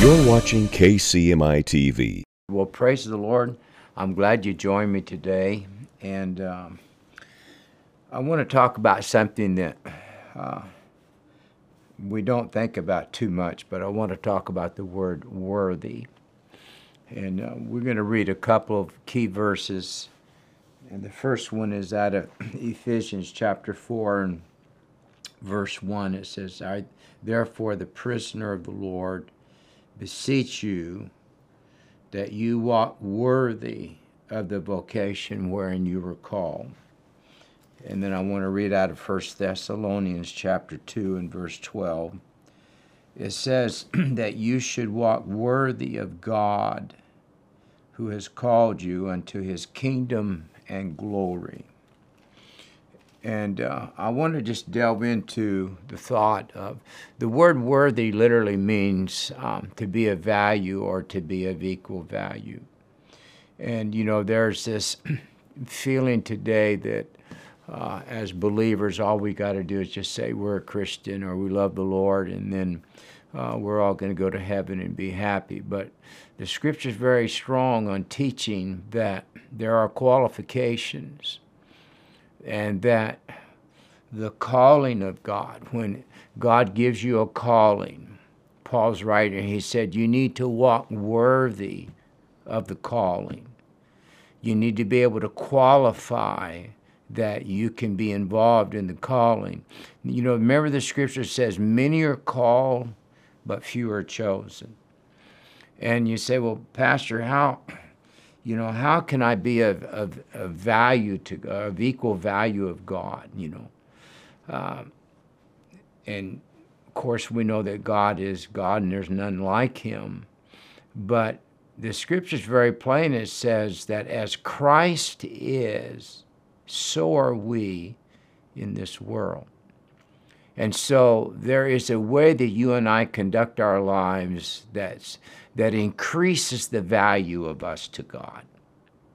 You're watching KCMI TV. Well, praise the Lord. I'm glad you joined me today. And um, I want to talk about something that uh, we don't think about too much, but I want to talk about the word worthy. And uh, we're going to read a couple of key verses. And the first one is out of Ephesians chapter 4 and verse 1. It says, I, Therefore, the prisoner of the Lord, beseech you that you walk worthy of the vocation wherein you were called. And then I want to read out of 1 Thessalonians chapter 2 and verse 12. It says that you should walk worthy of God who has called you unto his kingdom and glory. And uh, I want to just delve into the thought of the word worthy literally means um, to be of value or to be of equal value. And, you know, there's this feeling today that uh, as believers, all we got to do is just say we're a Christian or we love the Lord, and then uh, we're all going to go to heaven and be happy. But the scripture is very strong on teaching that there are qualifications and that the calling of God, when God gives you a calling, Paul's writing, he said, you need to walk worthy of the calling. You need to be able to qualify that you can be involved in the calling. You know, remember the scripture says, many are called, but few are chosen. And you say, well, Pastor, how, you know, how can I be of, of, of value to, of equal value of God, you know? Um, and of course, we know that God is God and there's none like him. But the scripture is very plain. It says that as Christ is, so are we in this world. And so there is a way that you and I conduct our lives that's, that increases the value of us to God.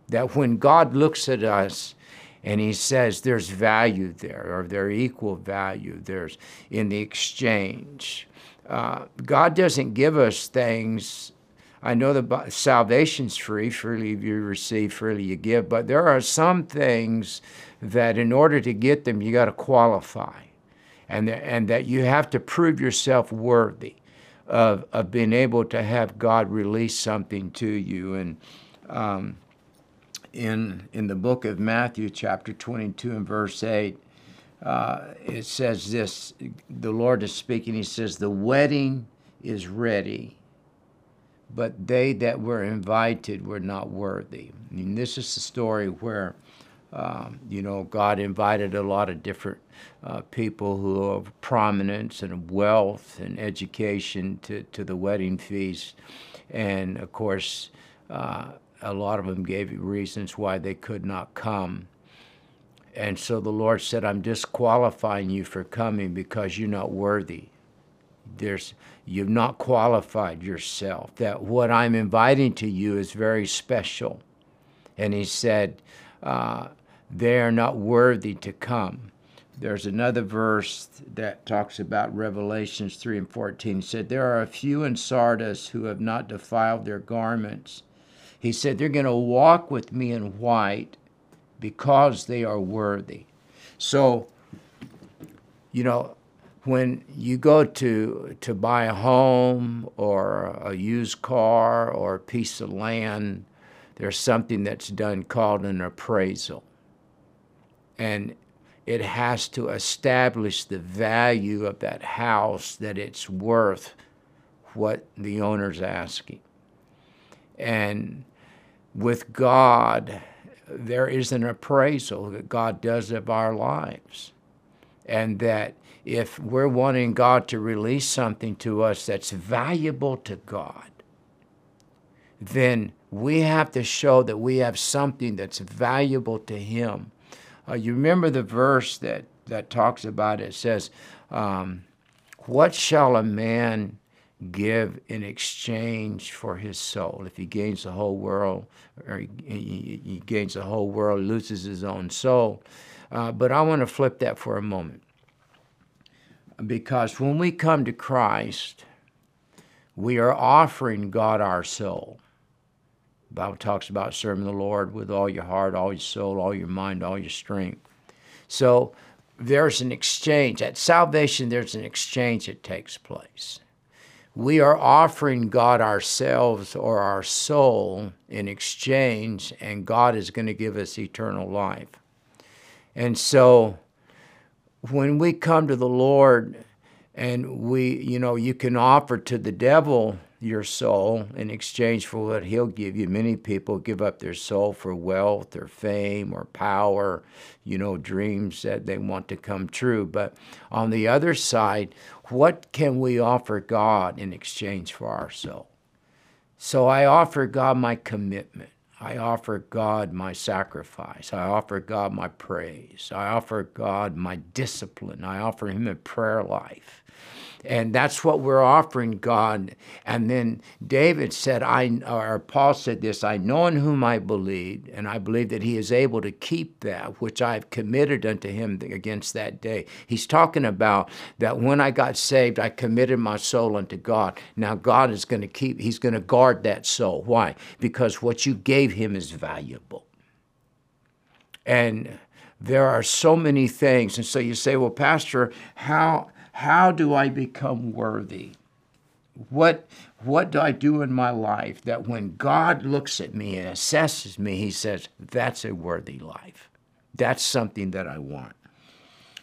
That when God looks at us and he says there's value there, or there's equal value, there's in the exchange. Uh, God doesn't give us things I know that salvation's free, freely you receive, freely you give, but there are some things that in order to get them, you got to qualify, and, and that you have to prove yourself worthy of, of being able to have God release something to you. And um, in, in the book of Matthew, chapter 22 and verse 8, uh, it says this the Lord is speaking, He says, The wedding is ready but they that were invited were not worthy. I mean, this is the story where, um, you know, God invited a lot of different uh, people who of prominence and wealth and education to, to the wedding feast. And of course, uh, a lot of them gave reasons why they could not come. And so the Lord said, I'm disqualifying you for coming because you're not worthy there's you've not qualified yourself that what i'm inviting to you is very special and he said uh, they are not worthy to come. There's another verse that talks about revelations 3 and 14 he said there are a few in sardis who have not defiled their garments. He said they're going to walk with me in white because they are worthy. So you know when you go to to buy a home or a used car or a piece of land, there's something that's done called an appraisal. And it has to establish the value of that house that it's worth what the owner's asking. And with God, there is an appraisal that God does of our lives. And that if we're wanting God to release something to us that's valuable to God, then we have to show that we have something that's valuable to Him. Uh, you remember the verse that, that talks about it, it says, um, What shall a man give in exchange for his soul? If he gains the whole world, or he, he, he gains the whole world, loses his own soul. Uh, but I want to flip that for a moment because when we come to Christ, we are offering God our soul. Bible talks about serving the Lord with all your heart, all your soul, all your mind, all your strength. So there's an exchange. At salvation, there's an exchange that takes place. We are offering God ourselves or our soul in exchange, and God is going to give us eternal life. And so when we come to the Lord and we, you know, you can offer to the devil your soul in exchange for what he'll give you. Many people give up their soul for wealth or fame or power, you know, dreams that they want to come true. But on the other side, what can we offer God in exchange for our soul? So I offer God my commitment. I offer God my sacrifice. I offer God my praise. I offer God my discipline. I offer Him a prayer life. And that's what we're offering God. And then David said, I or Paul said this, I know in whom I believe, and I believe that he is able to keep that which I have committed unto him against that day. He's talking about that when I got saved, I committed my soul unto God. Now God is going to keep, he's going to guard that soul. Why? Because what you gave him is valuable. And there are so many things. And so you say, well, Pastor, how how do I become worthy? What, what do I do in my life that when God looks at me and assesses me, he says, that's a worthy life. That's something that I want.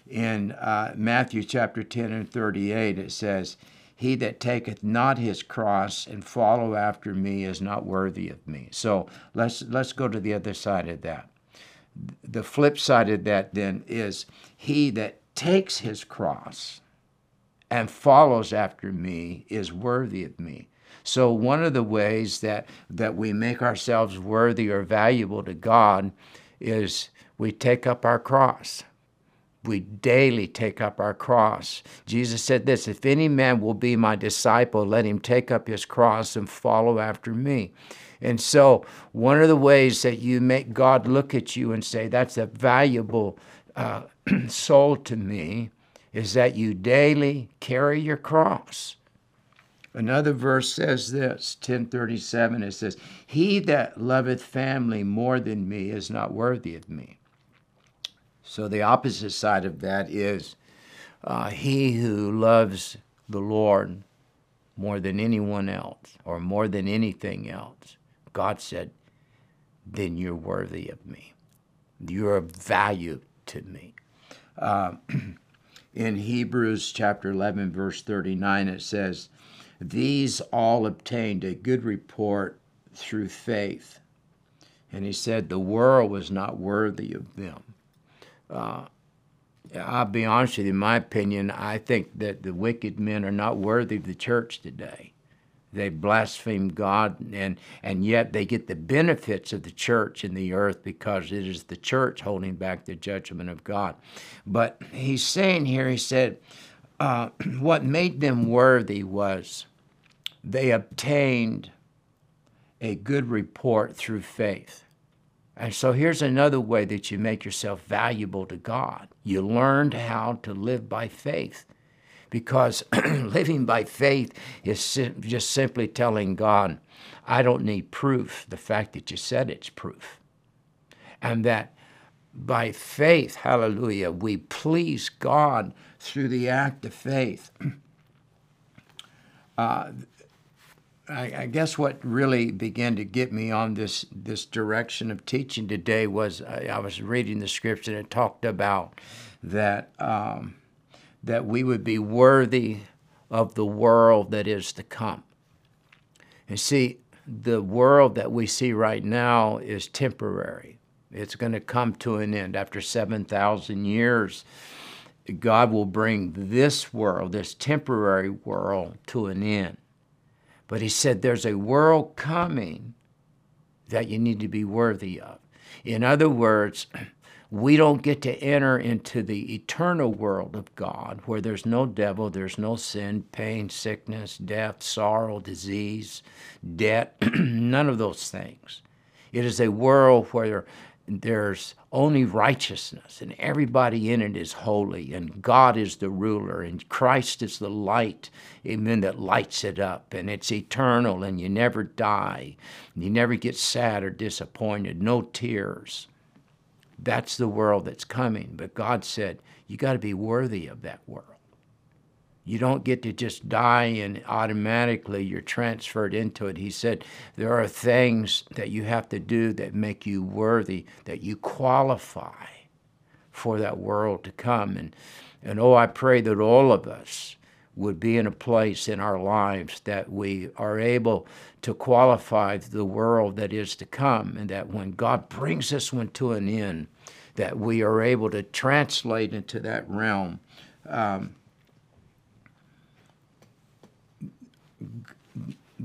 In uh, Matthew chapter 10 and 38, it says, He that taketh not his cross and follow after me is not worthy of me. So let's, let's go to the other side of that. The flip side of that then is, He that takes his cross and follows after me is worthy of me. So one of the ways that that we make ourselves worthy or valuable to God is we take up our cross. We daily take up our cross. Jesus said this If any man will be my disciple, let him take up his cross and follow after me. And so, one of the ways that you make God look at you and say, That's a valuable uh, soul to me, is that you daily carry your cross. Another verse says this, 1037, it says, He that loveth family more than me is not worthy of me. So the opposite side of that is uh, he who loves the Lord more than anyone else or more than anything else, God said, then you're worthy of me. You're of value to me. Uh, in Hebrews chapter 11, verse 39, it says, These all obtained a good report through faith. And he said, The world was not worthy of them. Uh, I'll be honest with you, in my opinion, I think that the wicked men are not worthy of the church today. They blaspheme God, and, and yet they get the benefits of the church in the earth because it is the church holding back the judgment of God. But he's saying here, he said, uh, what made them worthy was they obtained a good report through faith. And so here's another way that you make yourself valuable to God. You learned how to live by faith because living by faith is just simply telling God, I don't need proof. The fact that you said it's proof. And that by faith, hallelujah, we please God through the act of faith. Uh, I, I, guess what really began to get me on this this direction of teaching today was I, I was reading the scripture and talked about that um, that we would be worthy of the world that is to come. And see, the world that we see right now is temporary. It's going to come to an end after 7,000 years. God will bring this world, this temporary world, to an end. But He said there's a world coming that you need to be worthy of. In other words, we don't get to enter into the eternal world of God where there's no devil, there's no sin, pain, sickness, death, sorrow, disease, debt, none of those things. It is a world where there's only righteousness, and everybody in it is holy, and God is the ruler, and Christ is the light, amen, that lights it up, and it's eternal, and you never die, you never get sad or disappointed, no tears. That's the world that's coming. But God said, you got to be worthy of that world. You don't get to just die and automatically you're transferred into it. He said, There are things that you have to do that make you worthy, that you qualify for that world to come. And, and oh, I pray that all of us would be in a place in our lives that we are able to qualify the world that is to come, and that when God brings this one to an end, that we are able to translate into that realm. Um,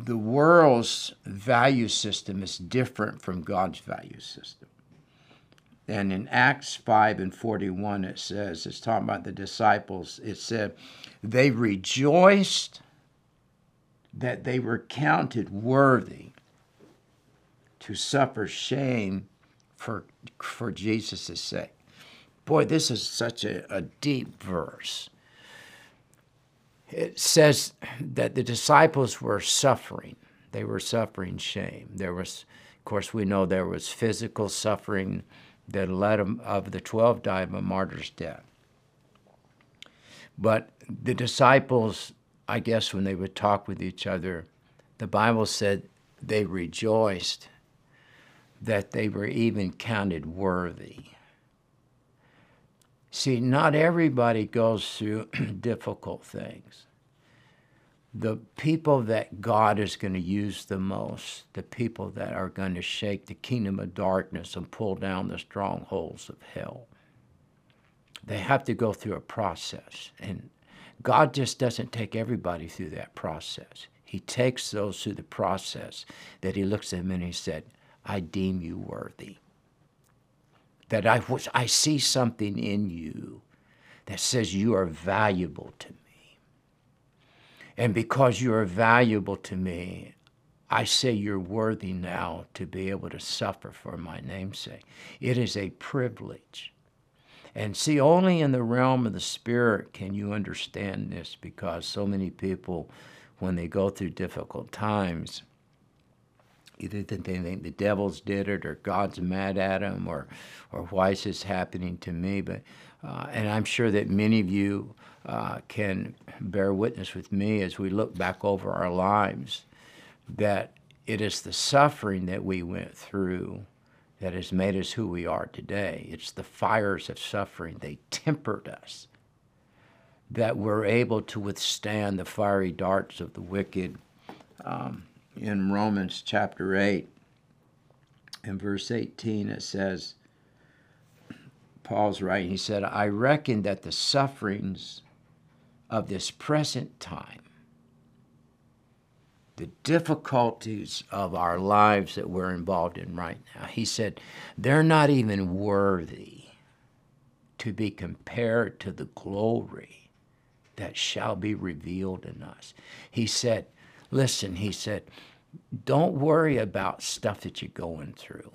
the world's value system is different from God's value system. And in Acts 5 and 41, it says, it's talking about the disciples, it said, they rejoiced that they were counted worthy to suffer shame for, for Jesus' sake. Boy, this is such a, a deep verse it says that the disciples were suffering. They were suffering shame. There was, of course, we know there was physical suffering that led them of the 12 died of a martyr's death. But the disciples, I guess, when they would talk with each other, the Bible said they rejoiced that they were even counted worthy. See, not everybody goes through difficult things. The people that God is going to use the most, the people that are going to shake the kingdom of darkness and pull down the strongholds of hell, they have to go through a process. And God just doesn't take everybody through that process. He takes those through the process that He looks at them and He said, I deem you worthy that I, I see something in you that says you are valuable to me. And because you are valuable to me, I say you're worthy now to be able to suffer for my namesake. It is a privilege. And see, only in the realm of the Spirit can you understand this because so many people, when they go through difficult times, either that they think the devils did it or God's mad at them or, or why is this happening to me? But, uh, and I'm sure that many of you uh, can bear witness with me as we look back over our lives that it is the suffering that we went through that has made us who we are today. It's the fires of suffering. They tempered us that we're able to withstand the fiery darts of the wicked. Um, in Romans chapter 8, in verse 18, it says, Paul's writing, he said, I reckon that the sufferings of this present time, the difficulties of our lives that we're involved in right now, he said, they're not even worthy to be compared to the glory that shall be revealed in us. He said, Listen, he said, don't worry about stuff that you're going through.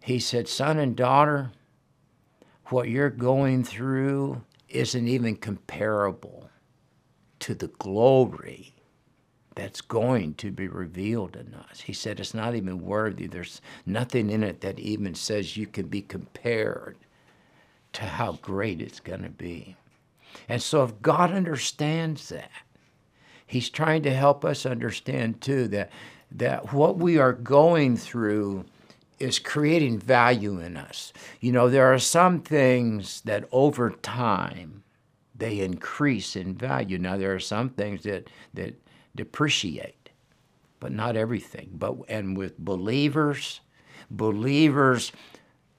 He said, son and daughter, what you're going through isn't even comparable to the glory that's going to be revealed in us. He said it's not even worthy. There's nothing in it that even says you can be compared to how great it's going to be. And so if God understands that, he's trying to help us understand too that that what we are going through is creating value in us. You know, there are some things that over time they increase in value. Now there are some things that that depreciate, but not everything. But and with believers, believers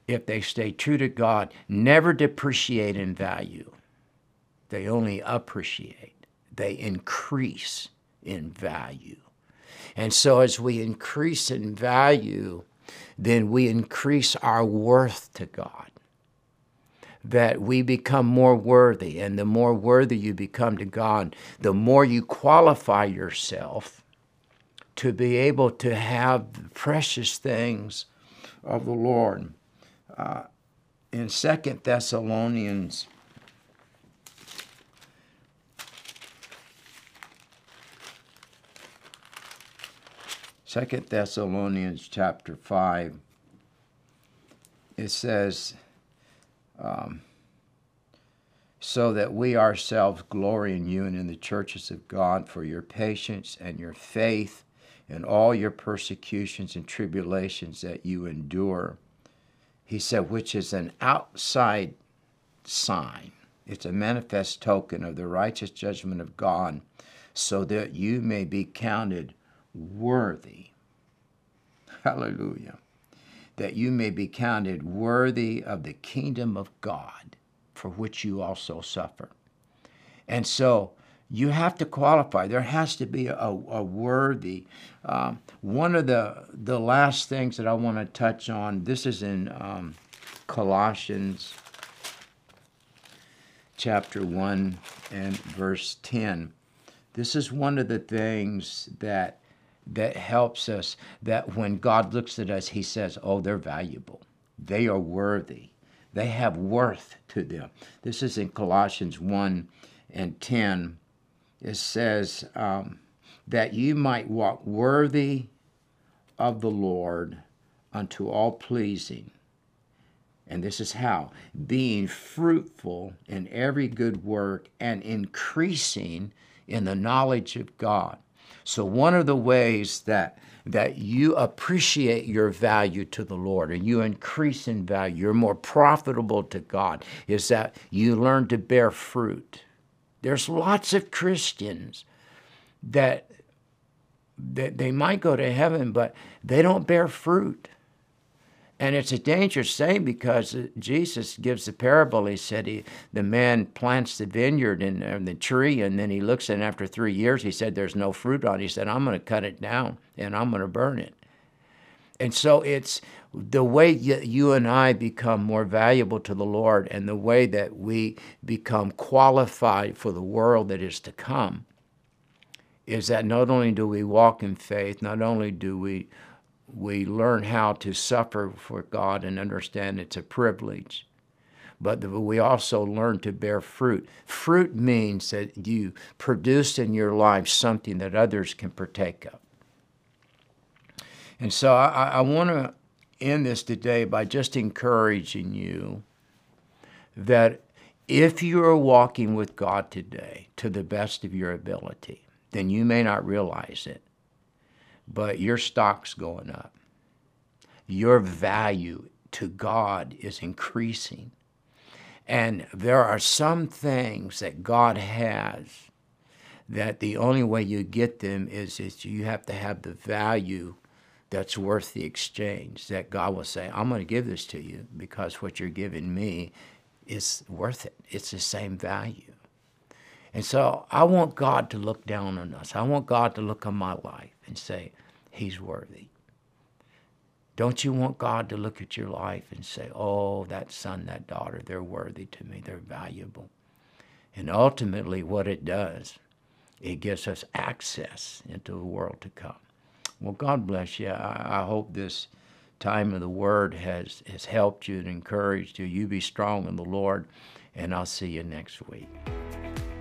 if they stay true to God, never depreciate in value. They only appreciate they increase in value. And so, as we increase in value, then we increase our worth to God. That we become more worthy. And the more worthy you become to God, the more you qualify yourself to be able to have the precious things of the Lord. uh, in Second Thessalonians. Second Thessalonians chapter five. It says, um, "So that we ourselves glory in you and in the churches of God for your patience and your faith." in all your persecutions and tribulations that you endure. He said, which is an outside sign. It's a manifest token of the righteous judgment of God, so that you may be counted worthy. Hallelujah. That you may be counted worthy of the kingdom of God, for which you also suffer. And so, you have to qualify. There has to be a, a worthy. Um, one of the the last things that I want to touch on. This is in um, Colossians chapter one and verse ten. This is one of the things that that helps us. That when God looks at us, He says, "Oh, they're valuable. They are worthy. They have worth to them." This is in Colossians one and ten it says um, that you might walk worthy of the Lord unto all pleasing. And this is how being fruitful in every good work and increasing in the knowledge of God. So, one of the ways that that you appreciate your value to the Lord and you increase in value, you're more profitable to God, is that you learn to bear fruit. There's lots of Christians that that they might go to heaven, but they don't bear fruit. And it's a dangerous thing because uh, Jesus gives the parable. He said he, the man plants the vineyard and, and uh, the tree, and then he looks and after three years, he said, There's no fruit on it. He said, I'm going to cut it down and I'm going to burn it. And so it's the way you and I become more valuable to the Lord and the way that we become qualified for the world that is to come is that not only do we walk in faith, not only do we we learn how to suffer for God and understand it's a privilege, but we also learn to bear fruit. Fruit means that you produce in your life something that others can partake of. And so I, I want to end this today by just encouraging you that if you are walking with God today to the best of your ability, then you may not realize it, but your stock's going up. Your value to God is increasing. And there are some things that God has that the only way you get them is, is you have to have the value that's worth the exchange. That God will say, I'm going to give this to you because what you're giving me is worth it. It's the same value. And so I want God to look down on us. I want God to look on my life and say, He's worthy. Don't you want God to look at your life and say, Oh, that son, that daughter, they're worthy to me, they're valuable? And ultimately, what it does, it gives us access into the world to come. Well, God bless you. I, I hope this time of the Word has, has helped you and encouraged you. You be strong in the Lord, and I'll see you next week.